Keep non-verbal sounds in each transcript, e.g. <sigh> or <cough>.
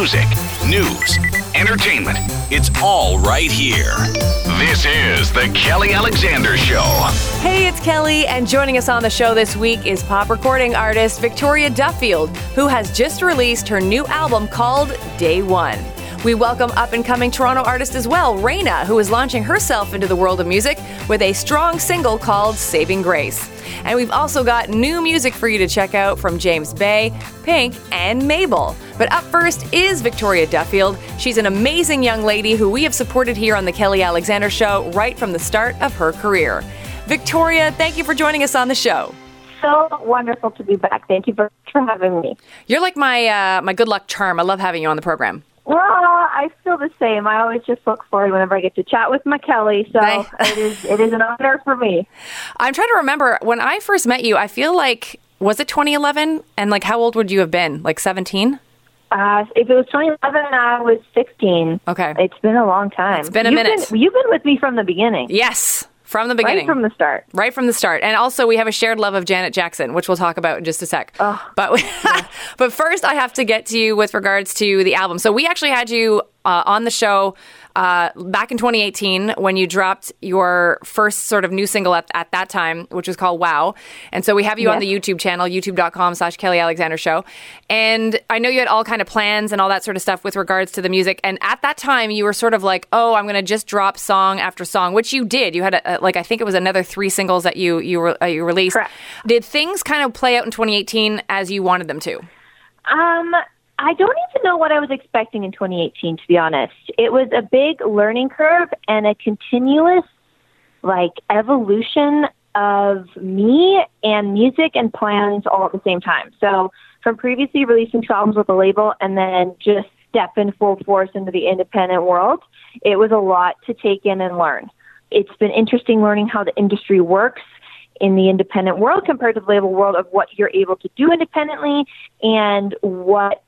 music, news, entertainment. It's all right here. This is The Kelly Alexander Show. Hey, it's Kelly, and joining us on the show this week is pop recording artist Victoria Duffield, who has just released her new album called Day Won. We welcome up and coming Toronto artist as well, Reina, who is launching herself into the world of music with a strong single called Saving Grace. And we've also got new music for you to check out from James Bay, Pink, and Mabel. But up first is Victoria Duffield. She's an amazing young lady who we have supported here on The Kelly Alexander Show right from the start of her career. Victoria, thank you for joining us on the show. So wonderful to be back. Thank you for, for having me. You're like my uh, my good luck charm. I love having you on the program. Well, I feel the same. I always just look forward whenever I get to chat with my Kelly. So it is it is an honor for me. I'm trying to remember when I first met you. I feel like was it 2011? And like, how old would you have been? Like 17? Uh, if it was 2011, I was 16. Okay. It's been a long time. It's been a You've minute. Been, you've been with me from the beginning, Yes, from the beginning. right from the start. Right from the start. And also, we have a shared love of Janet Jackson, which we'll talk about in just a sec. But, <laughs> but first, I have to get to you with regards to the album. So, we actually had you uh, on the show uh, back in 2018 when you dropped your first sort of new single at, at that time, which was called Wow. And so, we have you on the YouTube channel, youtube.com slash Kelly Alexander Show. And I know you had all kind of plans and all that sort of stuff with regards to the music. And at that time, you were sort of like, oh, I'm going to just drop song after song, which you did. You had, a, a- like, I think it was another three singles that you, you, re- uh, you released. Correct. Did things kind of play out in 2018 as you wanted them to? Um, I don't even know what I was expecting in 2018, to be honest. It was a big learning curve and a continuous, like, evolution of me and music and plans all at the same time. So, from previously releasing two albums with a label and then just step in full force into the independent world, it was a lot to take in and learn. It's been interesting learning how the industry works in the independent world compared to the label world of what you're able to do independently and what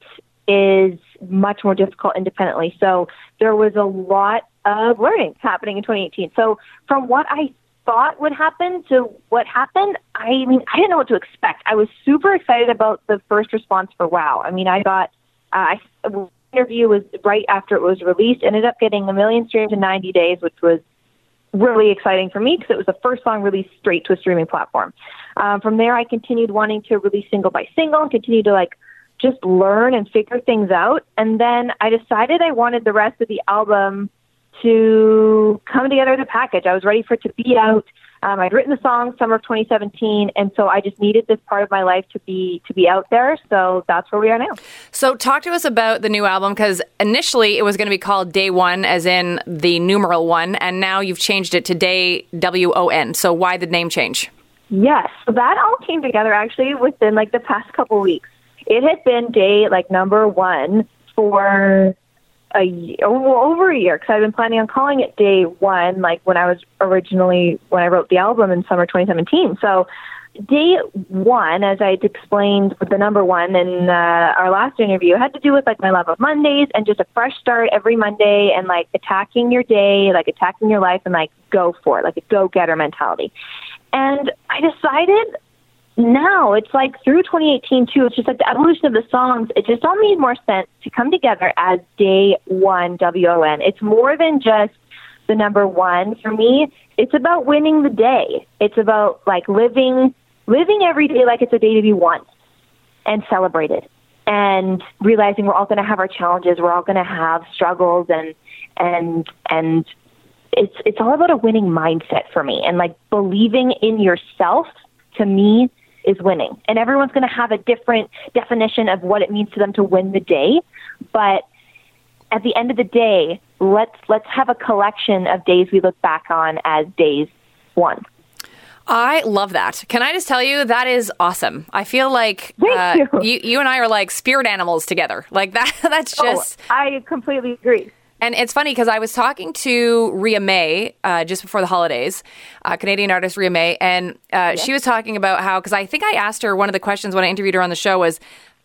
is much more difficult independently. So there was a lot of learning happening in 2018. So from what I thought would happen to what happened, I mean, I didn't know what to expect. I was super excited about the first response for Wow. I mean, I got, uh, I interview was right after it was released, ended up getting a million streams in 90 days, which was really exciting for me because it was the first song released straight to a streaming platform. Um, from there, I continued wanting to release single by single and continue to like just learn and figure things out. And then I decided I wanted the rest of the album to come together as a package. I was ready for it to be out. Um, I'd written the song summer of 2017, and so I just needed this part of my life to be to be out there. So that's where we are now. So, talk to us about the new album because initially it was going to be called Day One, as in the numeral one, and now you've changed it to Day W O N. So, why the name change? Yes, so that all came together actually within like the past couple weeks. It had been day like number one for a over a year because I've been planning on calling it day one, like when I was originally when I wrote the album in summer 2017. So day one, as I explained with the number one in uh, our last interview, had to do with like my love of Mondays and just a fresh start every Monday and like attacking your day, like attacking your life and like go for it, like a go getter mentality. And I decided now it's like through 2018 too. It's just like the evolution of the songs. It just all made more sense to come together as day won W O N. It's more than just the number one for me. It's about winning the day. It's about like living living every day like it's a day to be won and celebrated and realizing we're all going to have our challenges we're all going to have struggles and and and it's it's all about a winning mindset for me and like believing in yourself to me is winning and everyone's going to have a different definition of what it means to them to win the day but at the end of the day let's let's have a collection of days we look back on as days one I love that. Can I just tell you that is awesome? I feel like uh, you. you you and I are like spirit animals together. Like that. <laughs> That's just. oh, i completely agree And it's funny because I was talking to Ria Mae uh, just before the holidays, uh, Canadian artist Ria Mae, and uh, she was talking about how because I think I asked her one of the questions when I interviewed her on the show was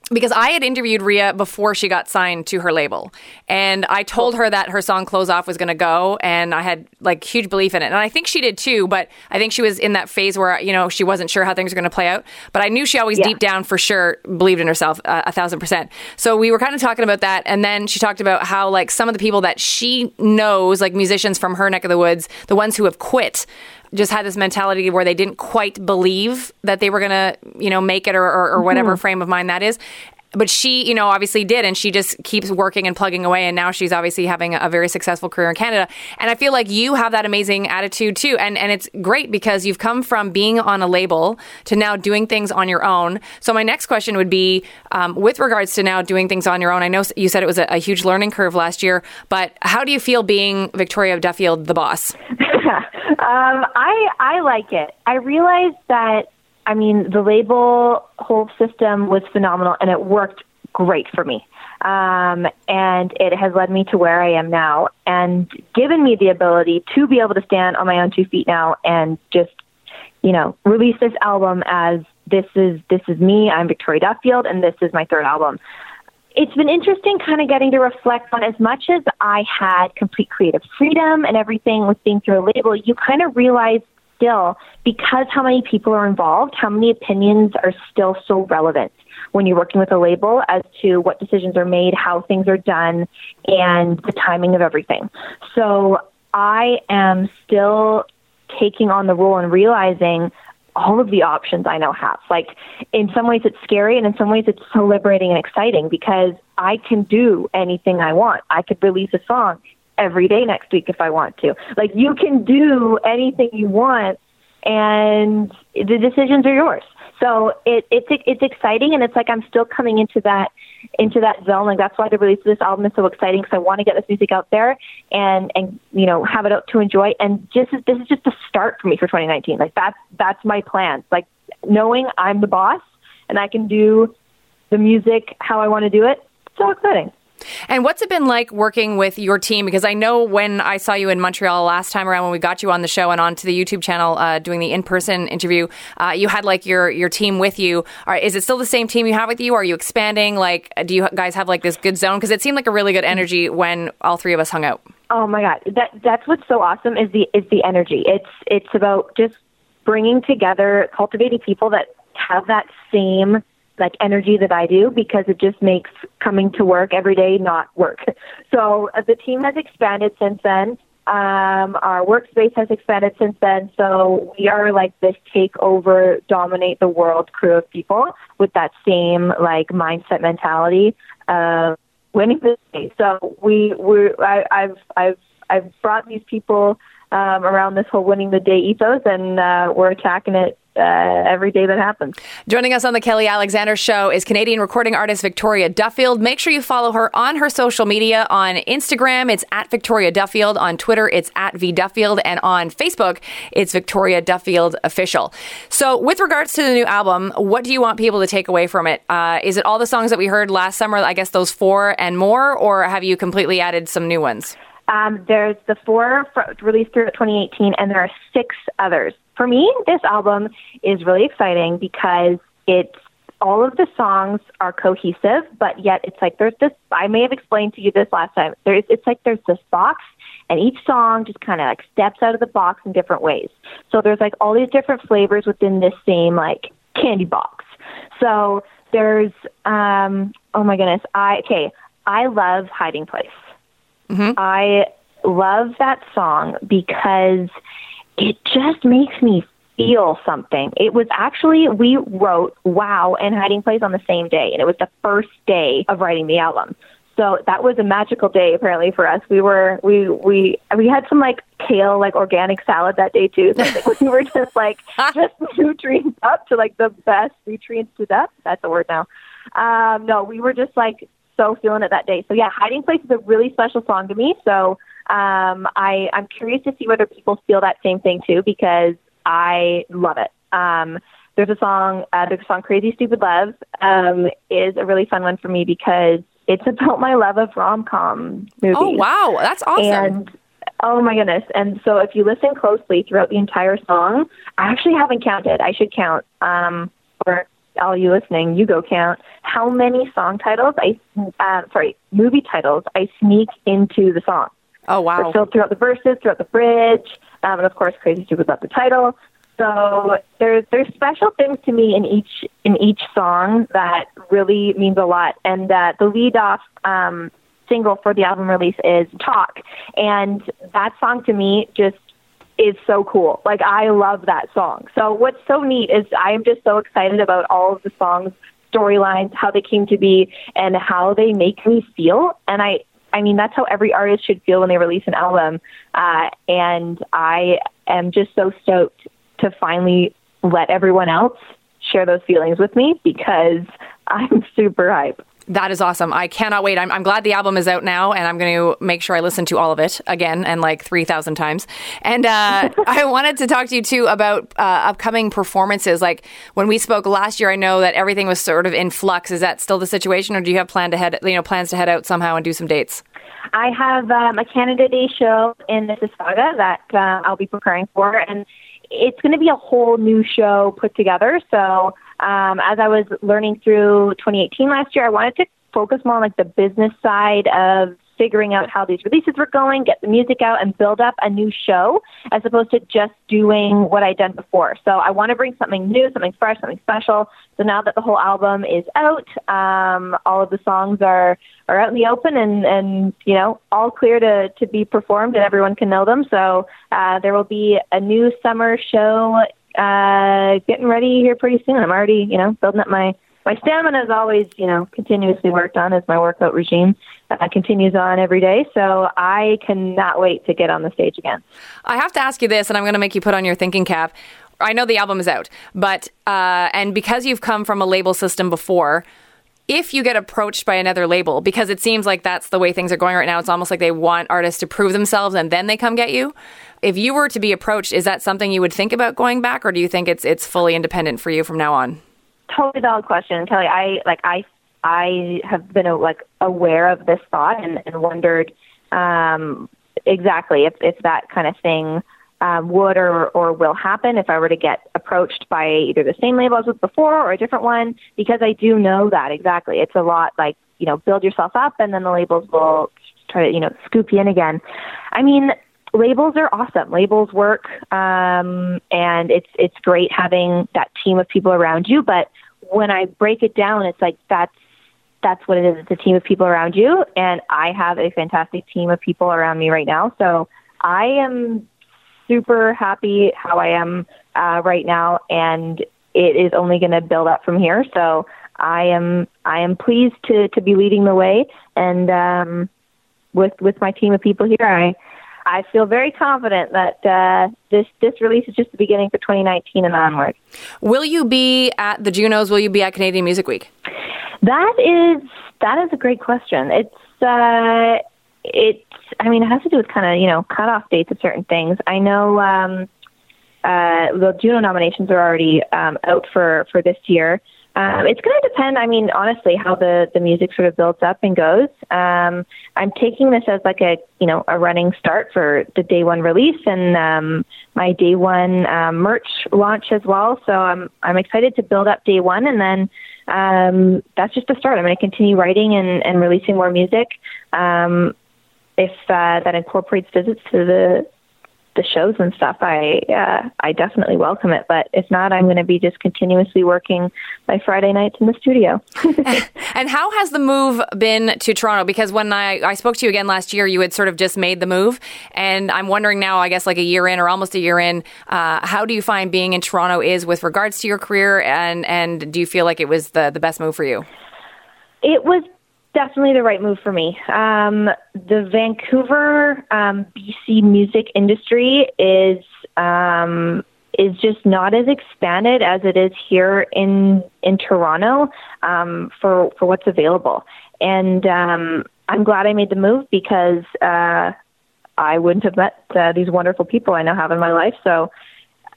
because I had interviewed Ria before she got signed to her label. And I told her that her song Clothes Off was going to go. And I had like huge belief in it. And I think she did too. But I think she was in that phase where, you know, she wasn't sure how things were going to play out. But I knew she always yeah. deep down for sure believed in herself uh, a thousand percent. So we were kind of talking about that. And then she talked about how like some of the people that she knows, like musicians from her neck of the woods, the ones who have quit, just had this mentality where they didn't quite believe that they were going to, you know, make it or, or, or whatever mm-hmm. frame of mind that is but she, you know, obviously did, and she just keeps working and plugging away. And now she's obviously having a very successful career in Canada. And I feel like you have that amazing attitude too. And and it's great because you've come from being on a label to now doing things on your own. So my next question would be, um, with regards to now doing things on your own. I know you said it was a, a huge learning curve last year, but how do you feel being Victoria Duffield, the boss? <laughs> um, I I like it. I realized that I mean the label whole system was phenomenal and it worked great for me. Um, and it has led me to where I am now and given me the ability to be able to stand on my own two feet now and just, you know, release this album as this is this is me. I'm Victoria Duffield, and this is my third album it's been interesting kind of getting to reflect on as much as I had complete creative freedom and everything with being through a label, you kind of realize still, because how many people are involved, how many opinions are still so relevant when you're working with a label as to what decisions are made, how things are done, and the timing of everything. So I am still taking on the role and realizing all of the options I now have. Like in some ways it's scary and in some ways it's so liberating and exciting because I can do anything I want. I could release a song every day next week if I want to. Like you can do anything you want and the decisions are yours. So it, it's it's exciting, and it's like I'm still coming into that into that zone. Like that's why the release of this album is so exciting because I want to get this music out there and and you know have it out to enjoy. And just this is just the start for me for 2019. Like that's that's my plan. Like knowing I'm the boss and I can do the music how I want to do it. So exciting. And what's it been like working with your team? Because I know when I saw you in Montreal last time around, when we got you on the show and onto the YouTube channel uh, doing the in-person interview, uh, you had like your your team with you. Are, is it still the same team you have with you? Are you expanding? Like, do you guys have like this good zone? Because it seemed like a really good energy when all three of us hung out. Oh my god, that that's what's so awesome is the is the energy. It's it's about just bringing together, cultivating people that have that same like energy that I do because it just makes coming to work every day not work. <laughs> So uh, the team has expanded since then. Um, our workspace has expanded since then. So we are like this take over, dominate the world crew of people with that same like mindset mentality of winning the day. So we we I, I've I've I've brought these people um, around this whole winning the day ethos, and uh, we're attacking it uh, every day that happens. Joining us on the Kelly Alexander Show is Canadian recording artist Victoria Duffield. Make sure you follow her on her social media. On Instagram, it's at Victoria Duffield. On Twitter, it's at V Duffield. And on Facebook, it's Victoria Duffield Official. So, with regards to the new album, what do you want people to take away from it? Uh, is it all the songs that we heard last summer, I guess those four and more, or have you completely added some new ones? Um, there's the four released through 2018, and there are six others for me, this album is really exciting because it's all of the songs are cohesive, but yet it's like there's this. I may have explained to you this last time. There's it's like there's this box, and each song just kind of like steps out of the box in different ways. So there's like all these different flavors within this same like candy box. So there's um oh my goodness, I okay, I love Hiding Place. Mm-hmm. I love that song because it just makes me feel something. It was actually, we wrote Wow and Hiding Place on the same day, and it was the first day of writing the album. So that was a magical day apparently for us. We were we we we had some like kale like organic salad that day too. So we <laughs> were just like just <laughs> nutrients up to like the best nutrients to death. That's a word now. Um, no, we were just like so feeling it that day. So yeah, Hiding Place is a really special song to me. So um, I, I'm curious to see whether people feel that same thing too, because I love it. Um, there's a song, uh, a song Crazy Stupid Love, um, is a really fun one for me because it's about my love of rom com movies. Oh, wow. That's awesome. And Oh my goodness. And so if you listen closely throughout the entire song, I actually haven't counted. I should count. Um, or all you listening, you go count how many song titles I, uh, sorry, movie titles I sneak into the song. Oh wow! So throughout the verses, throughout the bridge, um, and of course, Crazy Stupid Love the title. So there's there's special things to me in each in each song that really means a lot. And uh, the lead off um, single for the album release is Talk, and that song to me just is so cool. Like I love that song. So what's so neat is I am just so excited about all of the songs storylines, how they came to be, and how they make me feel. And I, I mean, that's how every artist should feel when they release an album. Uh, and I am just so stoked to finally let everyone else share those feelings with me because <laughs> I'm super hype. That is awesome. I cannot wait. I'm, I'm glad the album is out now, and I'm going to make sure I listen to all of it again and like 3,000 times. And uh, <laughs> I wanted to talk to you too about uh, upcoming performances. Like when we spoke last year, I know that everything was sort of in flux. Is that still the situation, or do you have plan to head, you know, plans to head out somehow and do some dates? I have um, a Canada Day show in Mississauga that uh, I'll be preparing for, and it's going to be a whole new show put together. So um, as I was learning through 2018 last year, I wanted to focus more on like the business side of figuring out how these releases were going, get the music out, and build up a new show as opposed to just doing what I'd done before. So I want to bring something new, something fresh, something special. So now that the whole album is out, um, all of the songs are are out in the open and and you know all clear to to be performed and everyone can know them. So uh, there will be a new summer show uh, getting ready here pretty soon. I'm already, you know, building up my my stamina is always, you know, continuously worked on as my workout regime uh, continues on every day. So I cannot wait to get on the stage again. I have to ask you this, and I'm going to make you put on your thinking cap. I know the album is out, but uh, and because you've come from a label system before, if you get approached by another label, because it seems like that's the way things are going right now, it's almost like they want artists to prove themselves and then they come get you. If you were to be approached, is that something you would think about going back, or do you think it's it's fully independent for you from now on? Totally valid question, Kelly. I like I I have been like aware of this thought and, and wondered um, exactly if if that kind of thing um, would or, or will happen if I were to get approached by either the same label as before or a different one, because I do know that exactly. It's a lot like, you know, build yourself up and then the labels will try to, you know, scoop you in again. I mean, labels are awesome. Labels work, um, and it's, it's great having that team of people around you. But when I break it down, it's like that's, that's what it is. It's a team of people around you. And I have a fantastic team of people around me right now. So I am super happy how I am uh, right now, and it is only going to build up from here. So I am I am pleased to to be leading the way, and um, with with my team of people here, I I feel very confident that uh, this this release is just the beginning for 2019 and onward. Will you be at the Junos? Will you be at Canadian Music Week? That is that is a great question. It's uh, it I mean, it has to do with kind of, you know, cutoff dates of certain things. I know um, uh, the Juno nominations are already um, out for, for this year. Um, it's going to depend, I mean, honestly, how the, the music sort of builds up and goes. Um, I'm taking this as like a, you know, a running start for the day one release and um, my day one um, merch launch as well. So I'm, I'm excited to build up day one and then um, that's just the start. I'm going to continue writing and, and releasing more music. Um, if uh, that incorporates visits to the the shows and stuff, I uh, I definitely welcome it. But if not, I'm going to be just continuously working my Friday nights in the studio. <laughs> and how has the move been to Toronto? Because when I, I spoke to you again last year, you had sort of just made the move, and I'm wondering now, I guess like a year in or almost a year in, uh, how do you find being in Toronto is with regards to your career, and and do you feel like it was the the best move for you? It was definitely the right move for me. Um, the Vancouver, um, BC music industry is um, is just not as expanded as it is here in in Toronto um, for for what's available. And um, I'm glad I made the move because uh, I wouldn't have met uh, these wonderful people I now have in my life. So.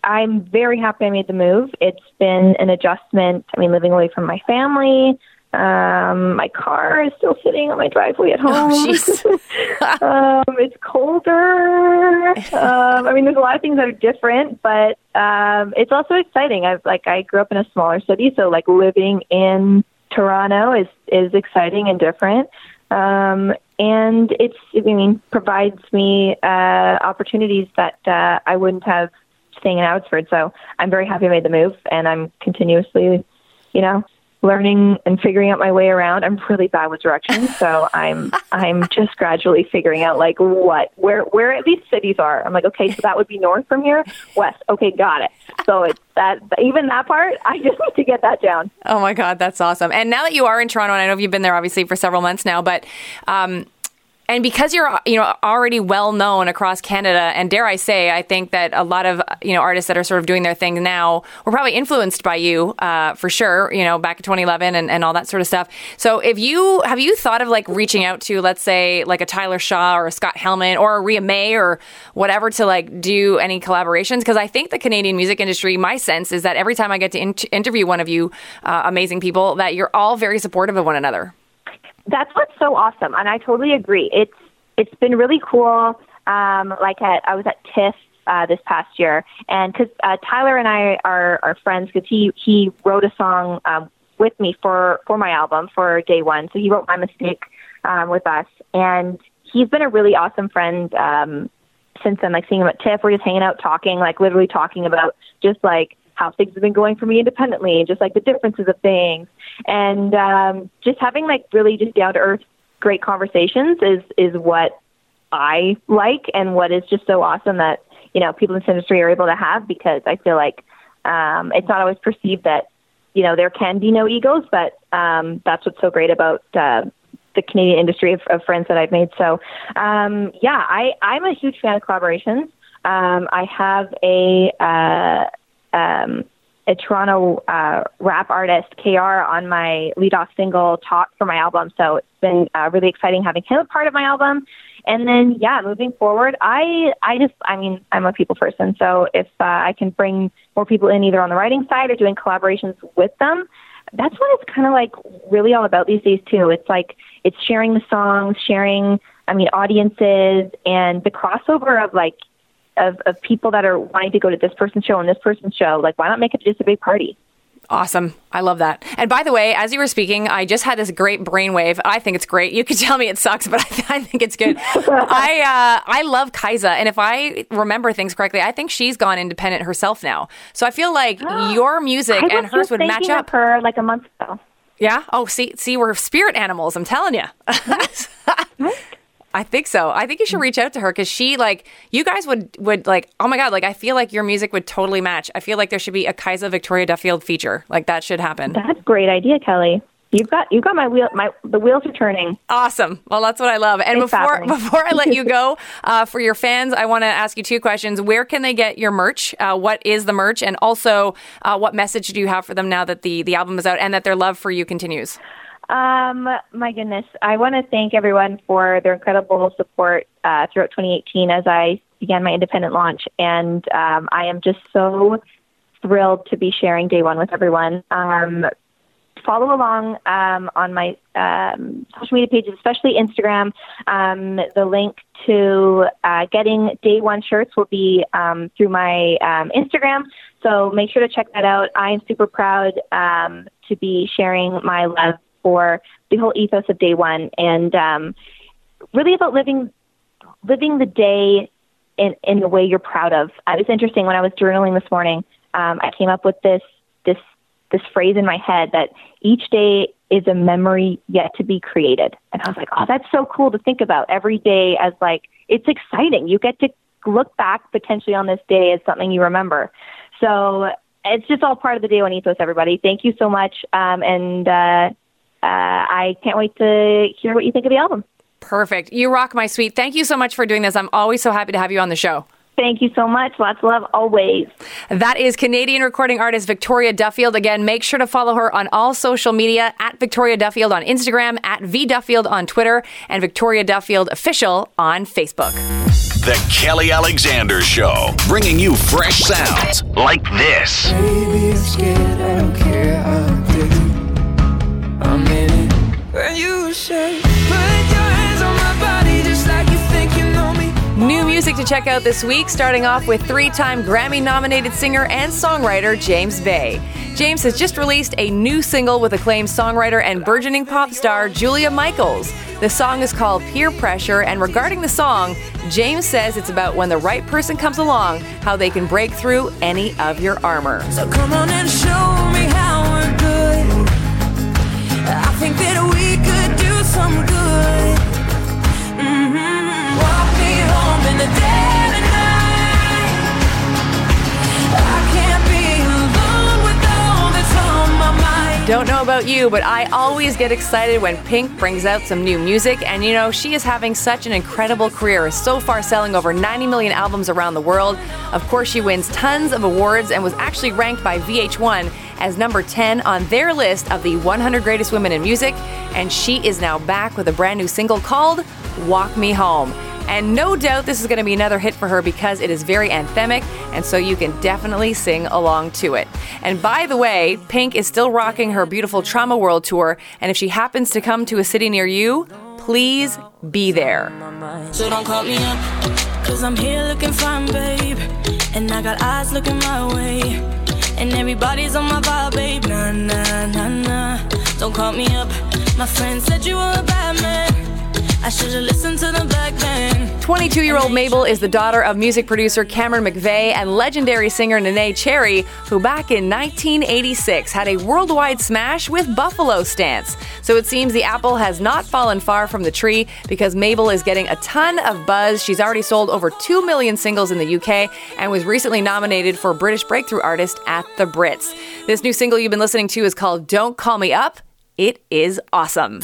I'm very happy I made the move. It's been an adjustment. I mean, living away from my family, Um, my car is still sitting on my driveway at Oh, home. jeez. <laughs> um, it's colder. Um, I mean, there's a lot of things that are different, but um, it's also exciting. I've like I grew up in a smaller city, so like living in Toronto is is exciting and different. Um, and it's I mean provides me uh, opportunities that uh, I wouldn't have staying in Abbotsford. So I'm very happy I made the move, and I'm continuously, you know, learning and figuring out my way around. I'm really bad with directions, so <laughs> I'm I'm just gradually figuring out like what where where these cities are. I'm like, okay, so that would be north from here, west. Okay, got it. So it's that even that part, I just need to get that down. Oh my God, that's awesome. And now that you are in Toronto, and I know you've been there obviously for several months now, but um, and because you're you know already well known across Canada, and dare I say, I think that a lot of you know artists that are sort of doing their thing now were probably influenced by you uh, for sure. You know, back in 2011 and, and all that sort of stuff. So, if you have you thought of like reaching out to, let's say, like a Tyler Shaw or a Scott Helman or a Ria Mae or whatever to like do any collaborations? Because I think the Canadian music industry, my sense is that every time I get to in- interview one of you uh, amazing people, that you're all very supportive of one another. That's what's so awesome, and I totally agree. It's it's been really cool. Um, like at, I was at TIFF uh, this past year, and because uh, Tyler and I are are friends, because he he wrote a song um, with me for for my album for Day One. So he wrote My Mistake um, with us, and he's been a really awesome friend um, since then. Like seeing him at TIFF, we're just hanging out, talking, like literally talking about just like how things have been going for me independently, and just like the differences of things, and um, just having like really just down to earth, great conversations is is what I like, and what is just so awesome that you know people in this industry are able to have because I feel like um, it's not always perceived that you know there can be no egos, but um, that's what's so great about. Uh, the Canadian industry of, of friends that I've made. So, um, yeah, I, I'm a huge fan of collaborations. Um, I have a uh, um, a Toronto uh, rap artist, KR, on my lead-off single "Talk" for my album. So it's been uh, really exciting having him a part of my album. And then, yeah, moving forward, I I just I mean I'm a people person, so if uh, I can bring more people in either on the writing side or doing collaborations with them, that's what it's kind of like really all about these days too. It's like it's sharing the songs, sharing I mean audiences, and the crossover of like of, of people that are wanting to go to this person's show and this person's show. Like, why not make it just a big party? Awesome. I love that. And by the way, as you were speaking, I just had this great brainwave. I think it's great. You could <laughs> tell me it sucks, but I, <laughs> I think it's good. <laughs> I uh, I love Kiesza, and if I remember things correctly, I think she's gone independent herself now. So I feel like <gasps> your music and hers would match up. her like a month ago. Yeah. Oh, see, see, we're spirit animals. I'm telling you. I think so. I think you should reach out to her because she like you guys would would like. Oh my god! Like I feel like your music would totally match. I feel like there should be a Kiesza Victoria Duffield feature. Like that should happen. That's a great idea, Kelly. You've got you've got my wheel. My the wheels are turning. Awesome. Well, that's what I love. And for before before I let you <laughs> go, uh, for your fans, I want to ask you two questions. Where can they get your merch? Uh, what is the merch? And also, uh, what message do you have for them now that the the album is out and that their love for you continues? Um, my goodness, I want to thank everyone for their incredible support uh, throughout 2018 as I began my independent launch, and um, I am just so thrilled to be sharing day one with everyone. Um, follow along um, on my um, social media pages, especially Instagram. Um, the link to uh, getting day one shirts will be um, through my um, Instagram. So make sure to check that out. I am super proud um, to be sharing my love for the whole ethos of day one and um, really about living living the day in in the way you're proud of. It was interesting when I was journaling this morning. Um, I came up with this this this phrase in my head that each day is a memory yet to be created, and I was like, oh, that's so cool to think about every day as like it's exciting. You get to look back potentially on this day as something you remember. So it's just all part of the day one ethos. Everybody, thank you so much, um, and uh, uh, I can't wait to hear what you think of the album. Perfect. You rock, my sweet. Thank you so much for doing this. I'm always so happy to have you on the show. Thank you so much. Lots of love always. That is Canadian recording artist Victoria Duffield. Again, make sure to follow her on all social media at Victoria Duffield on Instagram, at V Duffield on Twitter, and Victoria Duffield Official on Facebook. The Kelly Alexander Show, bringing you fresh sounds like this. Baby, New music to check out this week, starting off with three time Grammy nominated singer and songwriter James Bay. James has just released a new single with acclaimed songwriter and burgeoning pop star Julia Michaels. The song is called Peer Pressure, and regarding the song, James says it's about when the right person comes along, how they can break through any of your armor. So come on and show me how we're good. I think that we some good. Don't know about you, but I always get excited when Pink brings out some new music. And you know, she is having such an incredible career, so far selling over 90 million albums around the world. Of course, she wins tons of awards and was actually ranked by VH1 as number 10 on their list of the 100 greatest women in music. And she is now back with a brand new single called Walk Me Home. And no doubt this is going to be another hit for her because it is very anthemic, and so you can definitely sing along to it. And by the way, Pink is still rocking her beautiful Trauma World Tour, and if she happens to come to a city near you, please be there. So don't call me up, cause I'm here looking fine, babe. And I got eyes looking my way. And everybody's on my vibe, babe. Nah, nah, nah, nah. Don't call me up. My friend said you were a bad man. I should've listened to them back then. 22 year old Mabel is the daughter of music producer Cameron McVey and legendary singer Neneh Cherry, who back in 1986 had a worldwide smash with Buffalo Stance. So it seems the apple has not fallen far from the tree because Mabel is getting a ton of buzz. She's already sold over 2 million singles in the UK and was recently nominated for British Breakthrough Artist at the Brits. This new single you've been listening to is called Don't Call Me Up. It is awesome.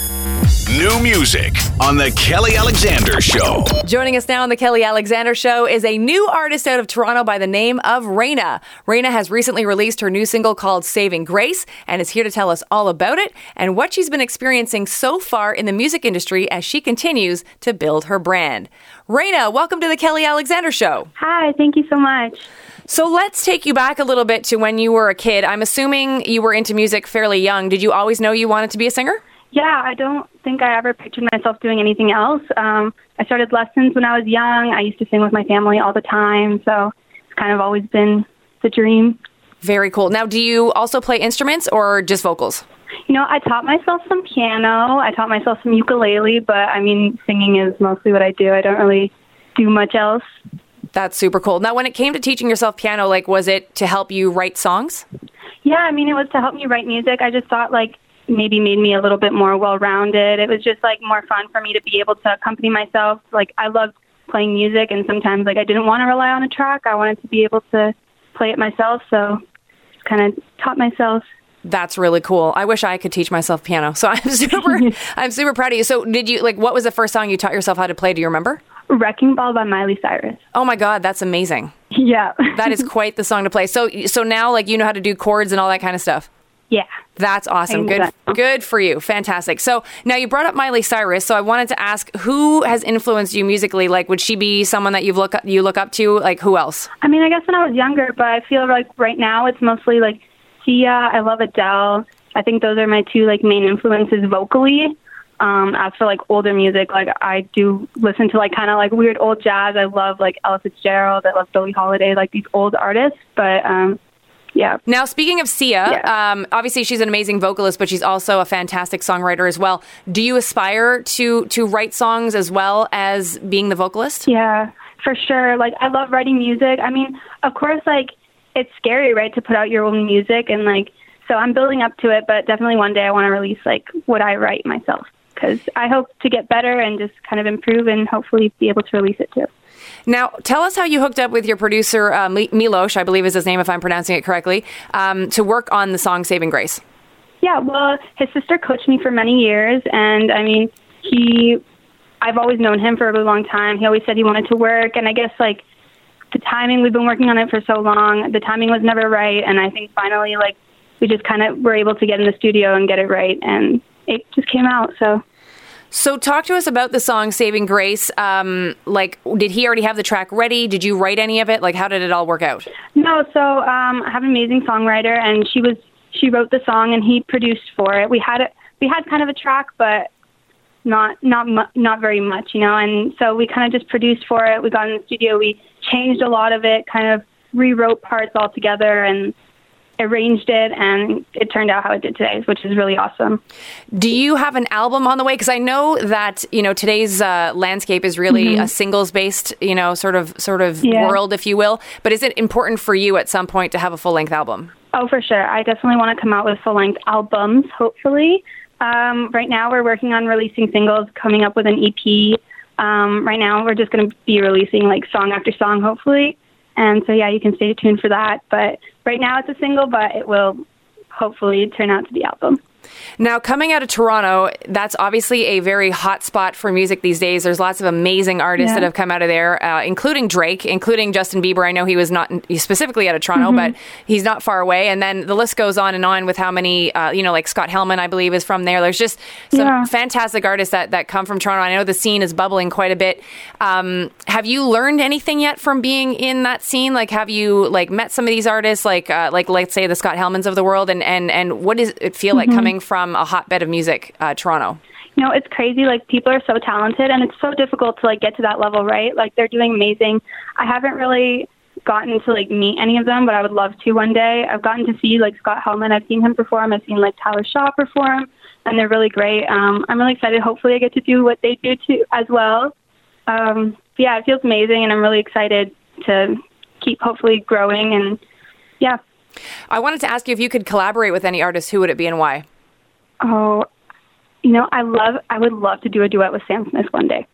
New music on The Kelly Alexander Show. Joining us now on the Kelly Alexander Show is a new artist out of Toronto by the name of Reina. Reina has recently released her new single called Saving Grace and is here to tell us all about it and what she's been experiencing so far in the music industry as she continues to build her brand. Reina, welcome to the Kelly Alexander Show. Hi, thank you so much. So let's take you back a little bit to when you were a kid. I'm assuming you were into music fairly young. Did you always know you wanted to be a singer? Yeah, I don't think I ever pictured myself doing anything else. Um, I started lessons when I was young. I used to sing with my family all the time, so it's kind of always been the dream. Very cool. Now, do you also play instruments or just vocals? You know, I taught myself some piano. I taught myself some ukulele, but I mean, singing is mostly what I do. I don't really do much else. That's super cool. Now, when it came to teaching yourself piano, like, was it to help you write songs? Yeah, I mean, it was to help me write music. I just thought like maybe made me a little bit more well-rounded. It was just like more fun for me to be able to accompany myself. Like I loved playing music, and sometimes like I didn't want to rely on a track. I wanted to be able to play it myself. So just kind of taught myself. That's really cool. I wish I could teach myself piano. So <laughs> I'm super, <laughs> I'm super proud of you. So did you like? What was the first song you taught yourself how to play? Do you remember? Wrecking Ball by Miley Cyrus. Oh my God, that's amazing. Yeah. That is <laughs> quite the song to play. So so now like you know how to do chords and all that kind of stuff. yeah. That's awesome. Good good for you. Fantastic. So now you brought up Miley Cyrus, so I wanted to ask who has influenced you musically? Like would she be someone that you look up, you look up to? Like who else? I mean, I guess when I was younger, but I feel like right now it's mostly like Sia. I love Adele. I think those are my two like main influences vocally. Um, as for like older music, like I do listen to like kind of like weird old jazz. I love like Ella Fitzgerald. I love Billie Holiday, like these old artists. But um, yeah, Now, speaking of Sia, Yeah. um, obviously she's an amazing vocalist, but she's also a fantastic songwriter as well. Do you aspire to to write songs as well as being the vocalist? Yeah, for sure. Like I love writing music. I mean, of course, like it's scary, right, to put out your own music and like so I'm building up to it, but definitely one day I want to release like what I write myself because I hope to get better and just kind of improve and hopefully be able to release it too. Now, tell us how you hooked up with your producer uh, Mi- Milosh, I believe is his name, if I'm pronouncing it correctly, um, to work on the song "Saving Grace." Yeah, well, his sister coached me for many years, and I mean, he, I've always known him for a really long time. He always said he wanted to work, and I guess like the timing, we've been working on it for so long, the timing was never right, and I think finally, like, we just kind of were able to get in the studio and get it right, and it just came out. So So, talk to us about the song "Saving Grace." Um, like, did he already have the track ready? Did you write any of it? Like, how did it all work out? no, so um, I have an amazing songwriter, and she was she wrote the song, and he produced for it. We had it, we had kind of a track, but not not mu- not very much, you know. And so we kind of just produced for it. We got in the studio, we changed a lot of it, kind of rewrote parts altogether, and arranged it, and it turned out how it did today, which is really awesome. Do you have an album on the way? Because I know that you know today's uh, landscape is really a singles based, you know, sort of sort of Mm-hmm. Yeah. world, if you will. But is it important for you at some point to have a full length album? Oh, for sure. I definitely want to come out with full length albums, hopefully. Um, right now, we're working on releasing singles, coming up with an EP. Um, right now, we're just going to be releasing like song after song, hopefully. And so, yeah, you can stay tuned for that. But right now, it's a single, but it will hopefully turn out to be album. Now, coming out of Toronto, that's obviously a very hot spot for music these days. There's lots of amazing artists Yeah. that have come out of there, uh, including Drake, including Justin Bieber. I know he was not specifically out of Toronto, Mm-hmm. but he's not far away. And then the list goes on and on with how many, uh, you know, like Scott Helman, I believe, is from there. There's just some Yeah. fantastic artists that, that come from Toronto. I know the scene is bubbling quite a bit. Um, have you learned anything yet from being in that scene? Like, have you like met some of these artists, like uh, like let's say the Scott Helmans of the world, and and and what does it feel like Mm-hmm. like coming from a hotbed of music, uh, Toronto? you know it's crazy like people are so talented and it's so difficult to like get to that level right? Like they're doing amazing. I haven't really gotten to like meet any of them but i would love to one day. I've gotten to see like scott helman. I've seen him perform. I've seen like tyler shaw perform and they're really great. Um i'm really excited. Hopefully i get to do what they do too as well. Um yeah it feels amazing and i'm really excited to keep hopefully growing and yeah. I wanted to ask you if you could collaborate with any artist, who would it be and why? Oh you know i love i would love to do a duet with sam smith one day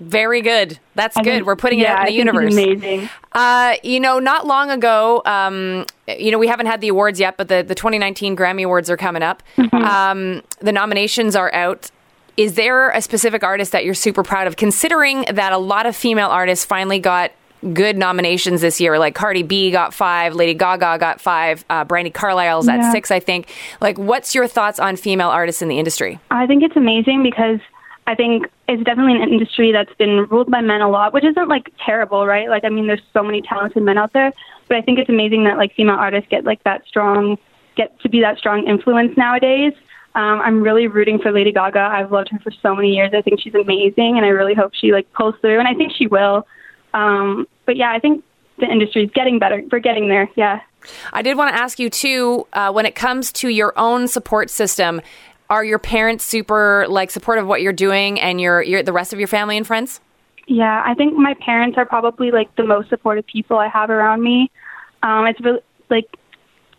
Very good. That's I good. think- We're putting yeah, it out in the I think he's universe. amazing Uh, you know, not long ago, um, you know, we haven't had the awards yet, but the, the 2019 Grammy Awards are coming up. Um, the nominations are out. Is there a specific artist that you're super proud of, considering that a lot of female artists finally got good nominations this year? Like Cardi B got five, Lady Gaga got five, uh, Brandi Carlile's at Yeah. six, I think. Like, what's your thoughts on female artists in the industry? I think it's amazing because I think it's definitely an industry that's been ruled by men a lot, which isn't like terrible, right? Like, I mean, there's so many talented men out there, but I think it's amazing that like female artists get like that strong, get to be that strong influence nowadays. Um, I'm really rooting for Lady Gaga. I've loved her for so many years. I think she's amazing, and I really hope she like pulls through, and I think she will. Um, but yeah, I think the industry is getting better. We're getting there. Yeah. I did want to ask you too, uh, when it comes to your own support system, are your parents super like supportive of what you're doing and your, your the rest of your family and friends? Yeah, I think my parents are probably like the most supportive people I have around me. Um, it's really like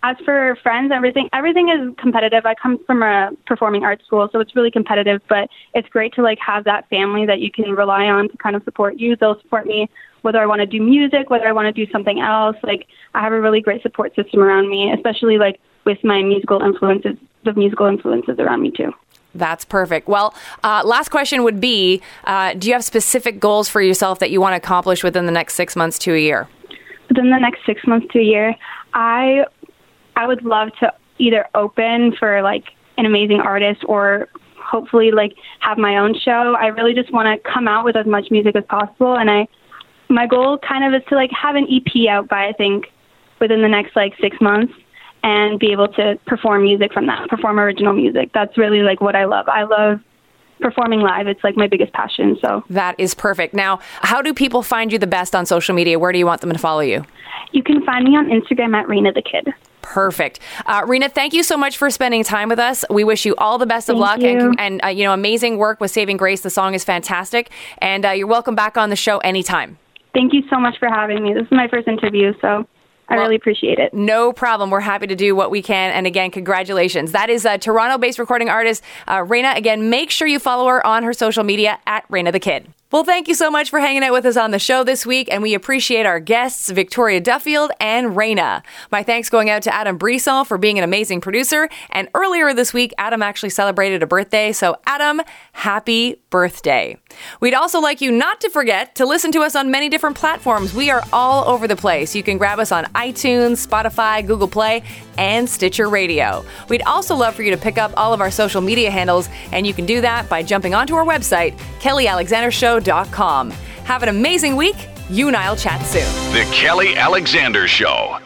as for friends, everything everything is competitive. I come from a performing arts school, so it's really competitive. But it's great to like have that family that you can rely on to kind of support you. They'll support me whether I want to do music, whether I want to do something else. Like I have a really great support system around me, especially like with my musical influences, the musical influences around me too. That's perfect. Well, uh, last question would be uh, Do you have specific goals for yourself that you want to accomplish within the next six months to a year? within the next six months to a year, I I would love to either open for like an amazing artist or hopefully like have my own show. I really just want to come out with as much music as possible and I my goal kind of is to like have an EP out by I think within the next like 6 months and be able to perform music from that, perform original music. That's really like what I love. I love performing live. It's like my biggest passion. So That is perfect. Now, how do people find you the best on social media? Where do you want them to follow you? you can find me on Instagram at Reina the Kid. Perfect. Uh, Reina, thank you so much for spending time with us. We wish you all the best of Thank luck you. and, and uh, you know, amazing work with Saving Grace. The song is fantastic. And uh, you're welcome back on the show anytime. Thank you so much for having me. This is my first interview, so I Well- really appreciate it. No problem. We're happy to do what we can. And again, congratulations. That is a Toronto based recording artist, uh, Reina. Again, make sure you follow her on her social media at Reina the Kid. Well, thank you so much for hanging out with us on the show this week, and we appreciate our guests, Victoria Duffield and Reina. My thanks going out to Adam Brisson for being an amazing producer. And earlier this week, Adam actually celebrated a birthday. So, Adam, happy birthday. We'd also like you not to forget to listen to us on many different platforms. We are all over the place. You can grab us on iTunes, Spotify, Google Play, and Stitcher Radio. We'd also love for you to pick up all of our social media handles, and you can do that by jumping onto our website, Have an amazing week. You and I'll chat soon. The Kelly Alexander Show.